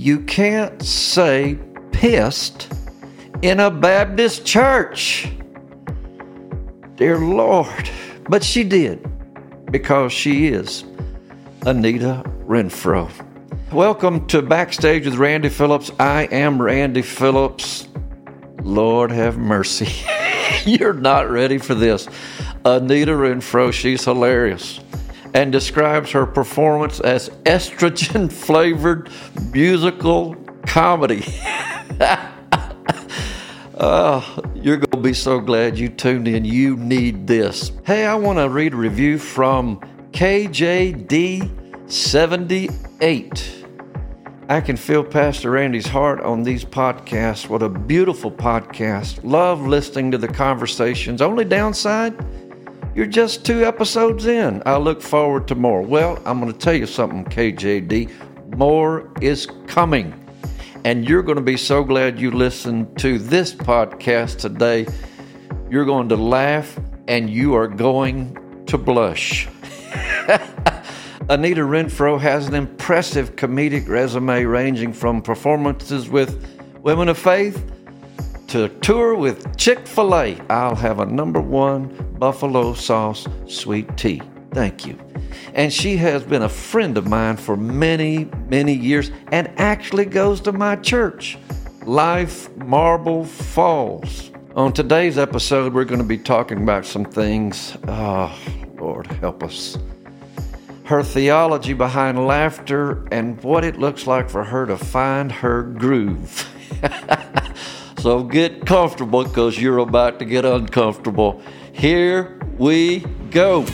You can't say pissed in a Baptist church. Dear Lord. But she did because she is Anita Renfroe. Welcome to Backstage with Randy Phillips. I am Randy Phillips. Lord have mercy. You're not ready for this. Anita Renfroe, she's hilarious and describes her performance as estrogen flavored musical comedy. Oh, you're going to be so glad you tuned in. You need this. Hey, I want to read a review from KJD78. I can feel Pastor Randy's heart on these podcasts. What a beautiful podcast. Love listening to the conversations. Only downside, you're just two episodes in. I look forward to more. Well, I'm going to tell you something, KJD. More is coming. And you're going to be so glad you listened to this podcast today. You're going to laugh and you are going to blush. Anita Renfroe has an impressive comedic resume ranging from performances with Women of Faith to tour with Chick fil A. I'll have a number one buffalo sauce sweet tea. Thank you. And she has been a friend of mine for many, many years and actually goes to my church, Life Marble Falls. On today's episode, we're going to be talking about some things. Oh, Lord, help us. Her theology behind laughter and what it looks like for her to find her groove. so get comfortable because you're about to get uncomfortable. Here we go.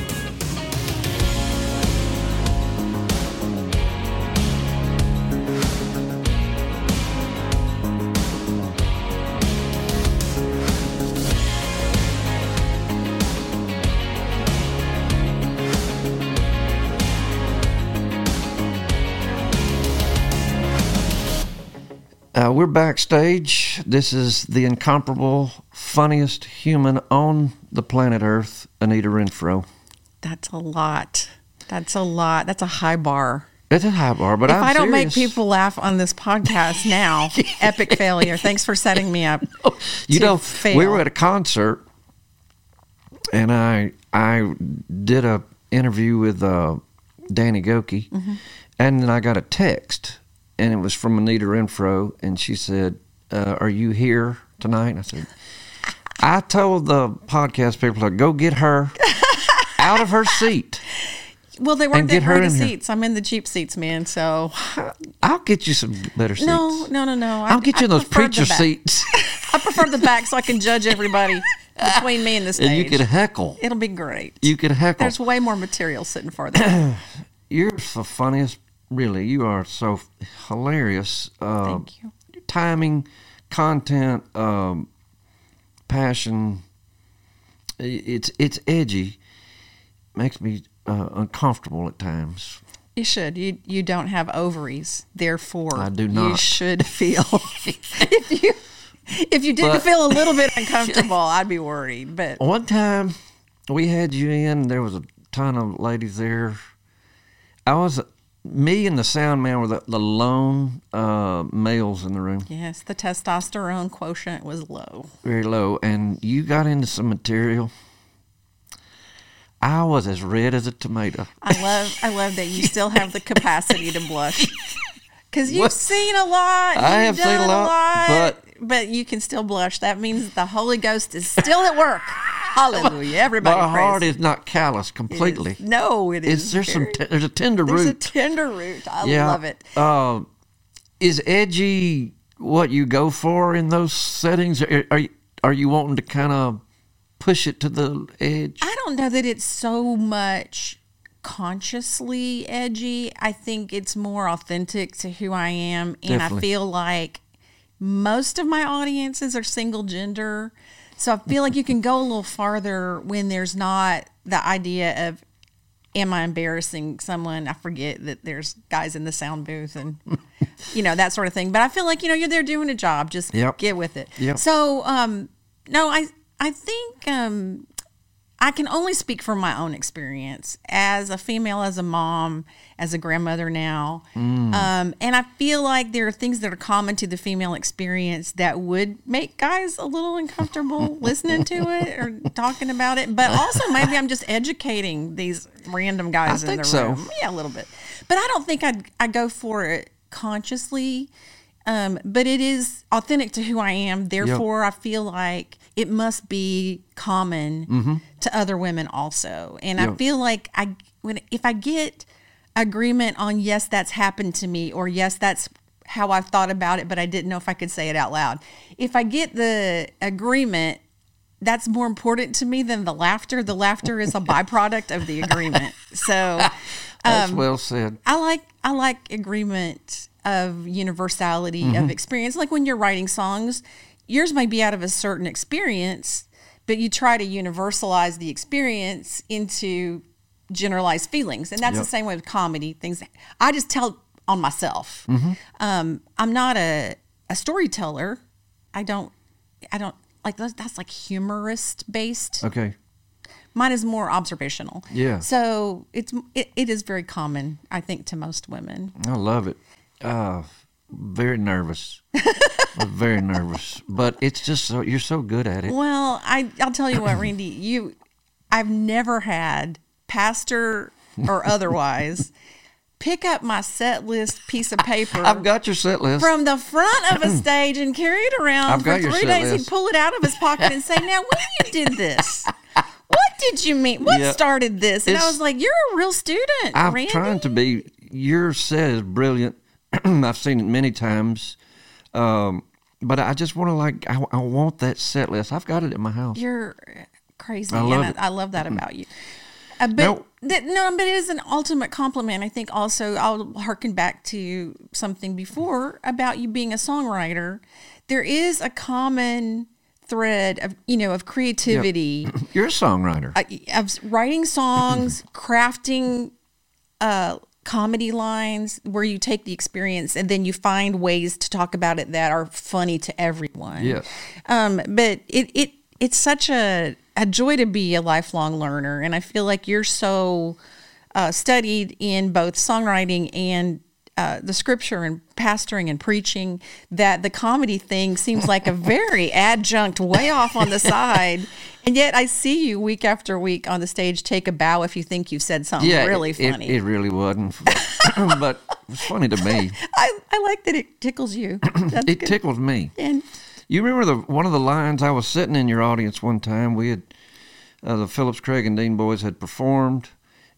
Uh, we're backstage. This is the incomparable, funniest human on the planet Earth, Anita Renfroe. That's a lot. That's a lot. That's a high bar. It's a high bar, but if I'm I don't make people laugh on this podcast now, epic failure. Thanks for setting me up. you know, fail. we were at a concert, and I I did a interview with uh, Danny Gokey, Mm-hmm. and then I got a text, and it was from Anita Renfroe, and she said, uh, "Are you here tonight?" And I said, "I told the podcast people to go get her out of her seat. Well, they weren't that get her great in here. seats. I'm in the cheap seats, man. So I'll get you some better seats. no, no, no, no. I- I'll get you I those preacher seats, I prefer the back so I can judge everybody between me and the stage. and you could heckle. It'll be great. You could heckle. There's way more material sitting farther. back. You're the funniest. Really, you are so hilarious. Uh, Thank you. Timing, content, um, passion. It's it's edgy. Makes me uh, uncomfortable at times. You should. You you don't have ovaries, therefore I do not. You should feel if you if you didn't But- feel a little bit uncomfortable, I'd be worried. But One time, we had you in. There was a ton of ladies there. I was me and the sound man were the, the lone uh, males in the room. yes, the testosterone quotient was low. very low, and you got into some material. I was as red as a tomato. I love I love that you still have the capacity to blush. Because you've What? seen a lot. I have seen a done lot, but- but you can still blush. That means the Holy Ghost is still at work. Hallelujah! Everybody My praise heart is not callous It completely. No, it is. Is there some? very- Te- there's a tender root. there's a tender root. I yeah. love it. Uh, is edgy what you go for in those settings? Are, are you are you wanting to kind of push it to the edge? I don't know that it's so much consciously edgy. I think it's more authentic to who I am. And I feel like most of my audiences are single gender. So I feel like you can go a little farther when there's not the idea of, am I embarrassing someone? I forget that there's guys in the sound booth and, you know, that sort of thing. But I feel like, you know, you're there doing a job. Just Yep. get with it. Yep. So, um, no, I, I think, um, I can only speak from my own experience as a female, as a mom, as a grandmother now. Um, and I feel like there are things that are common to the female experience that would make guys a little uncomfortable listening to it or talking about it. But also, maybe I'm just educating these random guys in think the so. room. Yeah, a little bit. But I don't think I'd, I go for it consciously. Um, but it is authentic to who I am. Therefore, I feel like it must be common to other women also. And I Mm-hmm. Feel like I when if I get agreement on yes, that's happened to me, or yes, that's how I've thought about it, but I didn't know if I could say it out loud. If I get the agreement, that's more important to me than the laughter. The laughter is a byproduct of the agreement. So That's Um, well said. I like I like agreement of universality of experience. Like when you're writing songs, yours may be out of a certain experience, but you try to universalize the experience into generalized feelings, and that's Yep. the same way with comedy. Things I just tell on myself. Um, I'm not a a storyteller. I don't. I don't like that's, that's like humorist based. Okay. Mine is more observational. Yeah. So it's it, it is very common, I think, to most women. I love it. Uh, very nervous. very nervous. But it's just so you're so good at it. Well, I I'll tell you what, Randy, you I've never had pastor or otherwise pick up my set list piece of paper I've got your set list. from the front of a stage and carry it around I've for three set days. list. He'd pull it out of his pocket and say, "Now, when you did this." What did you mean? What started this? And I was like, "You're a real student, I'm Randy." trying to be. Your set is brilliant. I've seen it many times. Um, but I just want to like. I, I want that set list. I've got it at my house. You're crazy. I love and. I, I love that about you. Uh, but No. that, no, but it is an ultimate compliment. I think also I'll harken back to something before about you being a songwriter. There is a common thread of you know of creativity You're a songwriter. uh, of writing songs, crafting uh, comedy lines where you take the experience and then you find ways to talk about it that are funny to everyone. Yes. Um, but it, it it's such a, a joy to be a lifelong learner. And I feel like you're so uh, studied in both songwriting and uh, the scripture and pastoring and preaching that the comedy thing seems like a very adjunct way off on the side. And yet I see you week after week on the stage take a bow if you think you've said something yeah, really it, funny. It, it really wasn't, but it's funny to me. I, I like that it tickles you. It good. tickles me. and You remember the one of the lines? I was sitting in your audience one time. We had uh, the Phillips Craig and Dean boys had performed,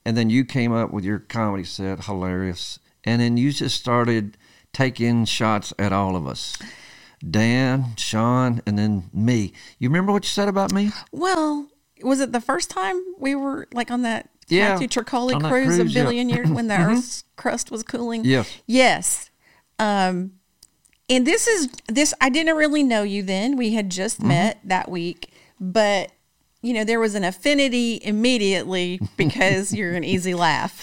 and then you came up with your comedy set, hilarious, and then you just started taking shots at all of us, Dan, Shawn, and then me. You remember what you said about me? Well, was it the first time we were like on that Yeah, Matthew Tricoli that cruise, a cruise, yeah. Mm-hmm. billion years when the Earth's crust was cooling? Yes. Yes. Um, and this is this. I didn't really know you then. We had just Mm-hmm. met that week, but you know there was an affinity immediately because you're an easy laugh.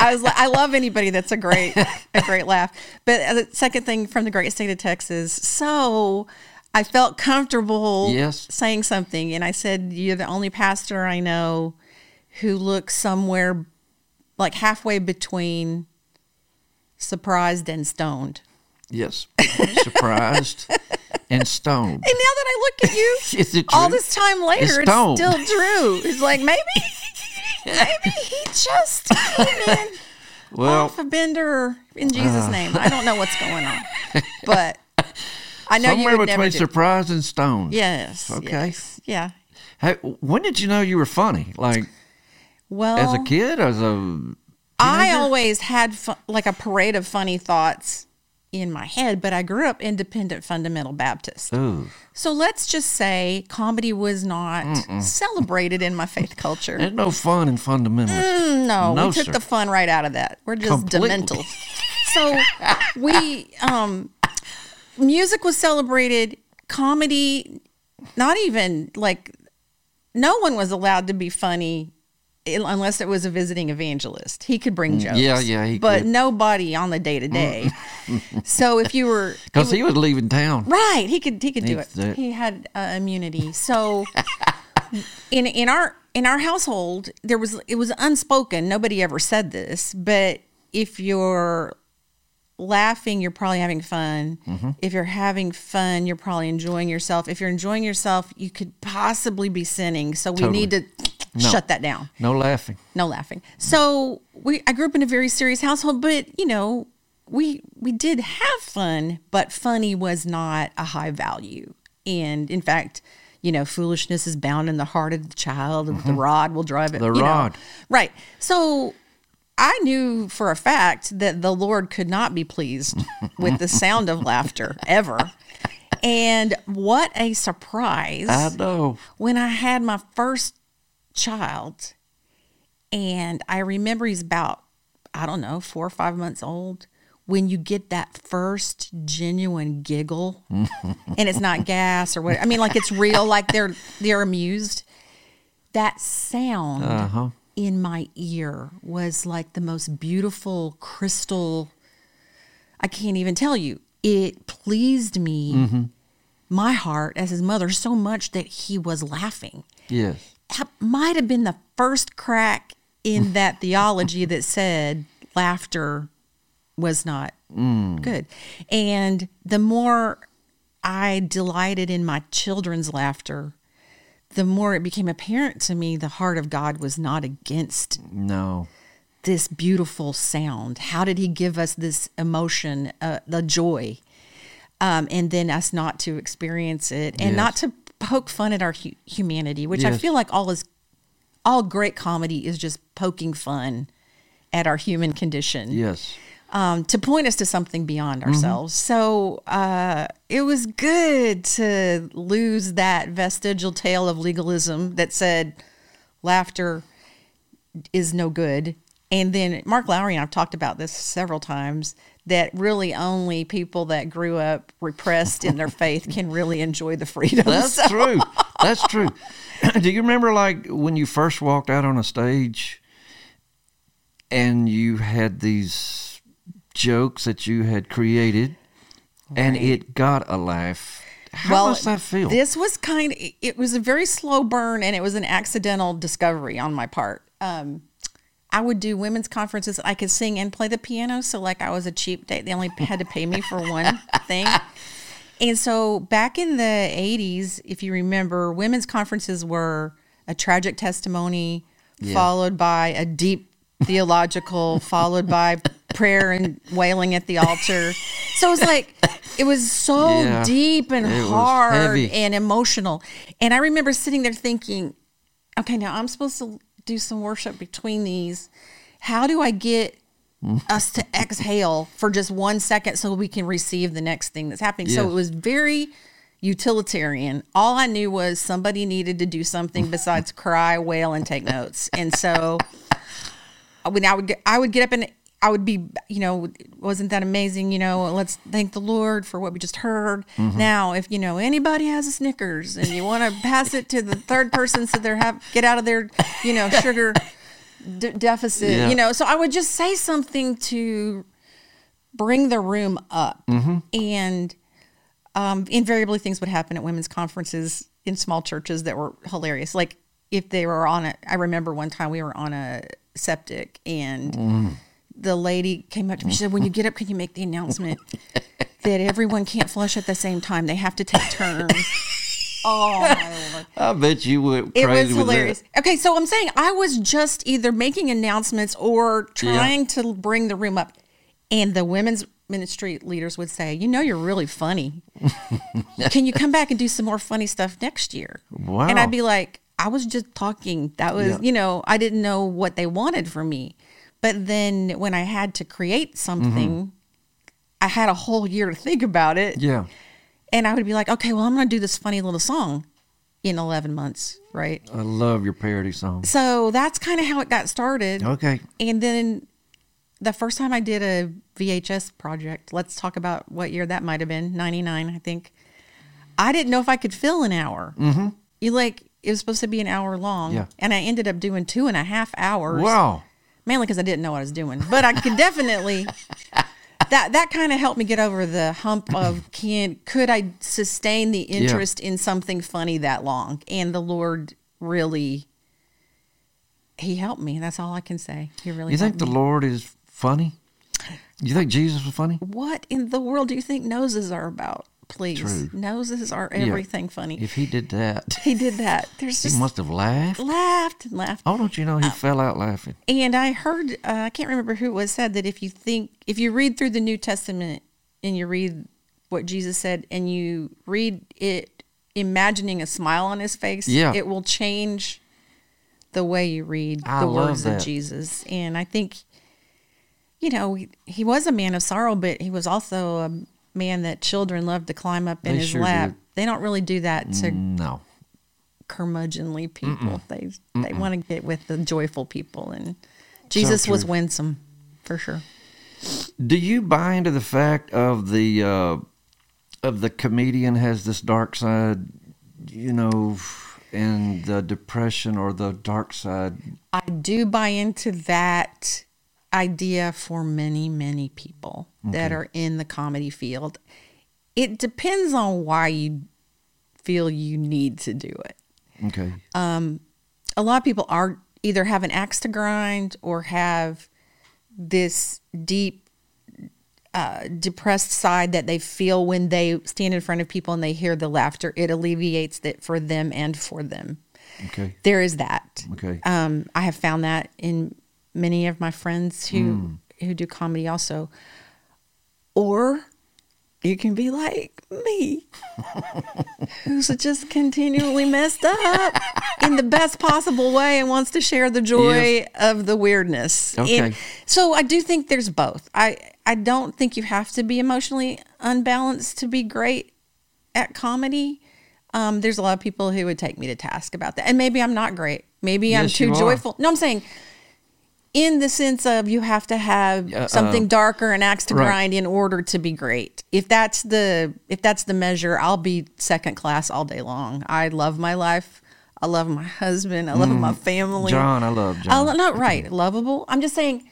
I was like, I love anybody that's a great a great laugh. But uh, the second thing from the great state of Texas, so I felt comfortable Yes. saying something, and I said, "You're the only pastor I know who looks somewhere like halfway between surprised and stoned." Yes. Surprised and stoned. And now that I look at you, Is it all this time later, It's it's, still true. It's like maybe, maybe he just came in Well, off a bender in Jesus' uh, name. I don't know what's going on, but I know you somewhere would never between do. surprised and stoned. Yes. Okay. yes, Yeah. Hey, when did you know you were funny? Like Well, as a kid, as a I teenager? always had like a parade of funny thoughts in my head, but I grew up independent fundamental Baptist. Ooh. So let's just say comedy was not celebrated in my faith culture. There's no fun in fundamentalist. No, No, we took sir. the fun right out of that. We're just Completely. demental. So we um music was celebrated, comedy not even like no one was allowed to be funny unless it was a visiting evangelist. He could bring jokes. Mm, yeah, yeah, he but could. nobody on the day to day. So if you were Because he was leaving town. Right, he could he could do it. Uh, He had uh, immunity. So in in our in our household, there was it was unspoken. Nobody ever said this, but if you're laughing, you're probably having fun. Mm-hmm. If you're having fun, you're probably enjoying yourself. If you're enjoying yourself, you could possibly be sinning. So we Totally. need to shut that down. No laughing. No laughing. So we I grew up in a very serious household, but you know, we we did have fun, but funny was not a high value. And in fact, you know, foolishness is bound in the heart of the child. and The rod will drive it. Mm-hmm. The you know. rod. Right. So I knew for a fact that the Lord could not be pleased with the sound of laughter ever. And what a surprise I know. when I had my first child, and I remember he's about, I don't know, four or five months old, when you get that first genuine giggle, and it's not gas or what, I mean, like it's real, like they're they're amused. That sound Uh huh. in my ear was like the most beautiful crystal. I can't even tell you. It pleased me, my heart as his mother, so much that he was laughing. Yes. Might have been the first crack in that theology that said laughter was not good. And the more I delighted in my children's laughter, the more it became apparent to me the heart of God was not against No. this beautiful sound? How did he give us this emotion, uh, the joy, um, and then us not to experience it and Yes. not to poke fun at our hu- humanity, which I feel like all is all great comedy is just poking fun at our human condition Yes. um, to point us to something beyond ourselves. So uh, it was good to lose that vestigial tale of legalism that said laughter is no good. And then Mark Lowry and I've talked about this several times that really only people that grew up repressed in their faith can really enjoy the freedom. That's So- true. That's true. Do you remember like when you first walked out on a stage and you had these jokes that you had created and it got a laugh? How does that feel? This was kind of, it was a very slow burn and it was an accidental discovery on my part. Um, I would do women's conferences. I could sing and play the piano. So, like, I was a cheap date. They only had to pay me for one thing. And so, back in the 80s, if you remember, women's conferences were a tragic testimony, followed by a deep theological, followed by prayer and wailing at the altar. So, it was like, it was so Yeah. deep and hard and emotional. And I remember sitting there thinking, okay, now I'm supposed to do some worship between these. How do I get mm. us to exhale for just one second so we can receive the next thing that's happening? So it was very utilitarian. All I knew was somebody needed to do something besides cry, wail, and take notes. And so when I would get, I would get up and I would be, you know, wasn't that amazing? You know, let's thank the Lord for what we just heard. Mm-hmm. Now, if you know anybody has a Snickers and you want to pass it to the third person so they're have get out of their, you know, sugar d- deficit, Yeah. you know, so I would just say something to bring the room up, mm-hmm. and um, invariably things would happen at women's conferences in small churches that were hilarious. Like if they were on a, I remember one time we were on a septic and mm. The lady came up to me. She said, "When you get up, can you make the announcement that everyone can't flush at the same time? They have to take turns." oh! I bet you went It was hilarious. that. Okay, so I'm saying I was just either making announcements or trying to bring the room up. And the women's ministry leaders would say, You know, you're really funny. Can you come back and do some more funny stuff next year? Wow. And I'd be like, I was just talking. That was, Yeah. you know, I didn't know what they wanted from me. But then when I had to create something, I had a whole year to think about it. Yeah. And I would be like, okay, well, I'm going to do this funny little song in 11 months, right? I love your parody song. So that's kind of how it got started. Okay. And then the first time I did a VHS project, let's talk about what year that might have been 99, I think. I didn't know if I could fill an hour. Mm-hmm. You like, it was supposed to be an hour long. Yeah. And I ended up doing two and a half hours. Wow. Mainly because I didn't know what I was doing. But I could definitely. That, that kind of helped me get over the hump of can could I sustain the interest in something funny that long and the Lord really he helped me. That's all I can say. He really. You think the me. Lord is funny? You think Jesus was funny? What in the world do you think noses are about? Please, True. noses are everything funny. If he did that, he did that. There's he must have laughed. laughed and laughed. Oh, don't you know he fell out laughing? And I heard, uh, I can't remember who it was said that if you think, if you read through the New Testament and you read what Jesus said and you read it imagining a smile on his face, Yeah. it will change the way you read I the words that. of Jesus. And I think, you know, he, he was a man of sorrow, but he was also a man that children love to climb up in They his sure lap. did. They don't really do that to No. curmudgeonly people. They they want to get with the joyful people, and Jesus was winsome for sure. Do you buy into the fact of the uh, of the comedian has this dark side, you know, and the depression or the dark side? I do buy into that idea for many many people that are in the comedy field. It depends on why you feel you need to do it. Okay. a lot of people are either have an axe to grind or have this deep uh, depressed side that they feel when they stand in front of people and they hear the laughter it alleviates it for them and for them Okay. there is that Okay. um, i have found that in many of my friends who who do comedy also or you can be like me who's just continually messed up in the best possible way and wants to share the joy of the weirdness. Okay. And so I do think there's both. I I don't think you have to be emotionally unbalanced to be great at comedy. Um, there's a lot of people who would take me to task about that, and maybe I'm not great. Maybe I'm too joyful. No, I'm saying in the sense of you have to have Uh, something uh, darker and axe to right. grind in order to be great. If that's the if that's the measure, I'll be second class all day long. I love my life. I love my husband. I love my family. Mm. John, I love I John. lo- not right, lovable. I'm just saying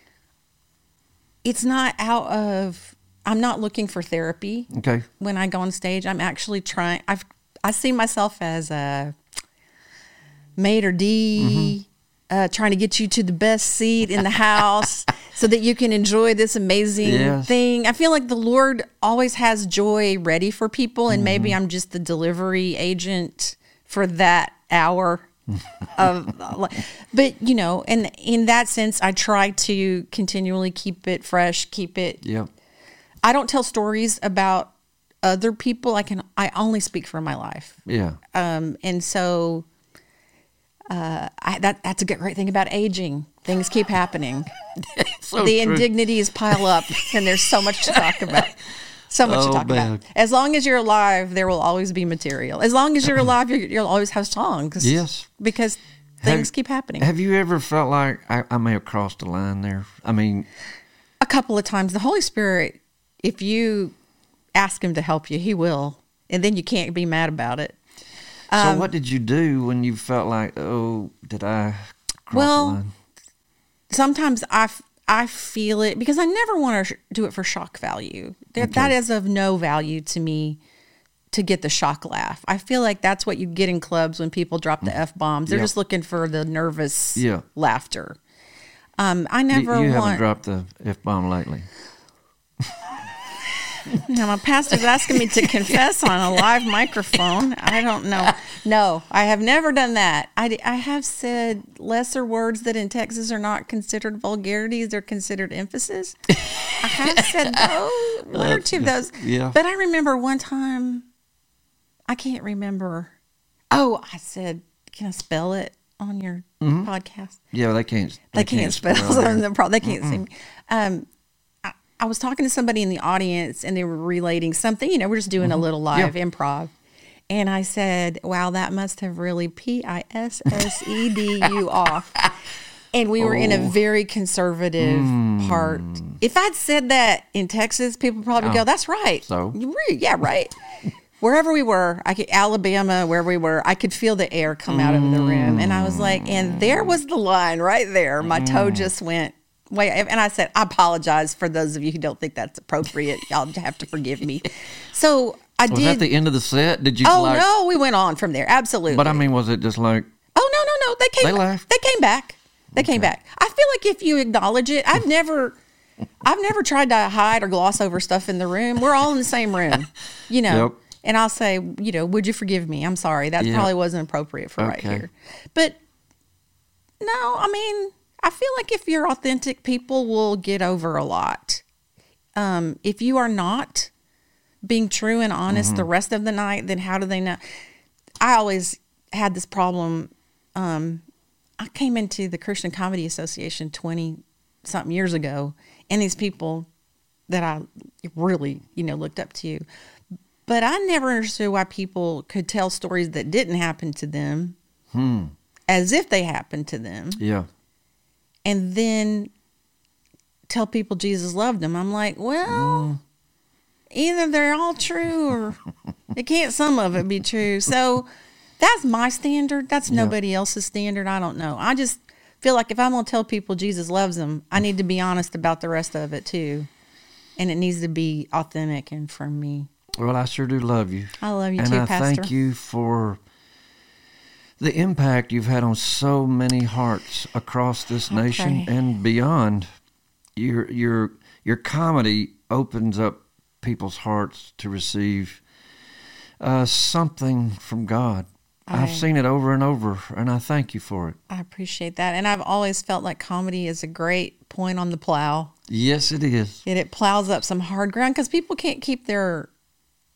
it's not out of I'm not looking for therapy okay. when I go on stage. I'm actually trying. I've I see myself as a maitre d, uh, trying to get you to the best seat in the house so that you can enjoy this amazing Yes. thing. I feel like the Lord always has joy ready for people, and maybe I'm just the delivery agent for that hour. of but you know and in that sense i try to continually keep it fresh keep it Yep. I don't tell stories about other people. I can I only speak for my life. Yeah. Um, and so uh, I, that that's a great thing about aging. Things keep happening. So the true. indignities pile up, and there's so much to talk about. So much Oh, to talk man. about. As long as you're alive, there will always be material. As long as you're alive, you're, you'll always have songs. Yes. because things Have- keep happening. Have you ever felt like I, I may have crossed a line there? I mean, a couple of times. The Holy Spirit, if you ask Him to help you, He will, and then you can't be mad about it. So Um, what did you do when you felt like, oh, did I cross Well? Sometimes I, f- I feel it because I never want to sh- do it for shock value. That That is of no value to me to get the shock laugh. I feel like that's what you get in clubs when people drop the f bombs. They're Mm. Just looking for the nervous Yeah. laughter. Um, I You, never you haven't dropped the F bomb lately. Now, my pastor's asking me to confess on a live microphone. I don't know. No, I have never done that. I, I have said lesser words that in Texas are not considered vulgarities, they're considered emphasis. I have said those, one or two of those. Yeah. But I remember one time, I can't remember. Oh, I said, can I spell it on your podcast? Yeah, they can't. they can't, spell spell pro- they can't see me. Um, I, was talking to somebody in the audience, and they were relating something. You know, we're just doing a mm-hmm. little live improv, and I said, "Wow, that must have really p i s s e d you off." And we were in a oh. very conservative mm. part. If I'd said that in Texas, people probably go, oh. "That's right." So? Yeah, right. Wherever we were, I could Alabama, where we were, I could feel the air come out of the room, and I was like, and there was the line right there. My toe mm. just went way, and I said, I apologize for those of you who don't think that's appropriate. Y'all have to forgive me. So I Was did. that the end of the set? Did you oh like? no, we went on from there. Absolutely. But I mean, was it just like? oh no, no, no. They came. They laughed? They came back. They came back. I feel like if you acknowledge it, I've never, I've never tried to hide or gloss over stuff in the room. We're all in the same room, you know. Yep. And I'll say, you know, would you forgive me? I'm sorry. That Yeah. probably wasn't appropriate for right here. But no, I mean, I feel like if you're authentic, people will get over a lot. Um, if you are not being true and honest the rest of the night, then how do they know? I always had this problem. Um, I came into the Christian Comedy Association 20 something years ago, and these people that I really, you know, looked up to. But I never understood why people could tell stories that didn't happen to them as if they happened to them Yeah. And then tell people Jesus loved them. I'm like, well, mm. either they're all true or it can't some of it be true. So that's my standard. That's nobody else's standard. I don't know. I just feel like if I'm going to tell people Jesus loves them, I need to be honest about the rest of it too. And it needs to be authentic and from me. Well, I sure do love you. I love you and too, I Pastor. thank you for the impact you've had on so many hearts across this nation and beyond. Your your your comedy opens up people's hearts to receive uh, something from God. I- I've seen it over and over, and I thank you for it. I appreciate that. And I've always felt like comedy is a great point on the plow. Yes, it is. and it plows up some hard ground because people can't keep their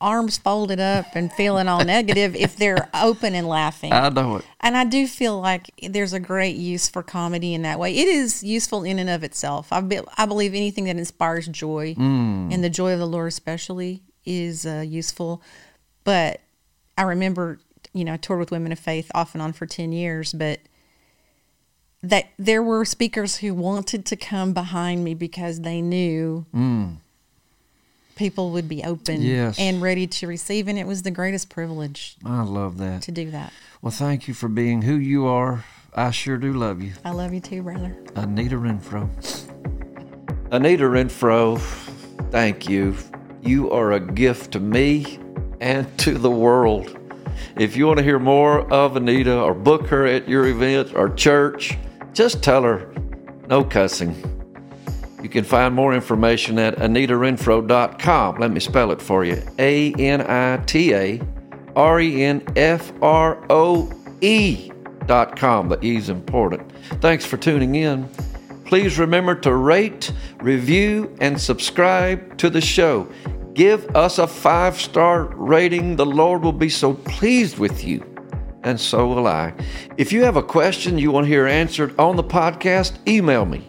arms folded up and feeling all negative if they're open and laughing. I know it. and I do feel like there's a great use for comedy in that way. It is useful in and of itself. I, be, I believe anything that inspires joy and the joy of the Lord, especially, is uh, useful. But I remember, you know, I toured with Women of Faith off and on for 10 years, but that there were speakers who wanted to come behind me because they knew people would be open Yes. and ready to receive. And it was the greatest privilege I love that. to do that. Well, thank you for being who you are. I sure do love you. I love you too, brother. Anita Renfroe. Anita Renfroe, thank you. You are a gift to me and to the world. If you want to hear more of Anita or book her at your event or church, just tell her no cussing. You can find more information at anitarenfroe.com. Let me spell it for you A N I T A R E N F R O E dot com. The E is important. Thanks for tuning in. Please remember to rate, review, and subscribe to the show. Give us a five star rating. The Lord will be so pleased with you, and so will I. If you have a question you want to hear answered on the podcast, email me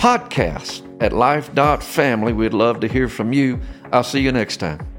podcast at life.family. We'd love to hear from you. I'll see you next time.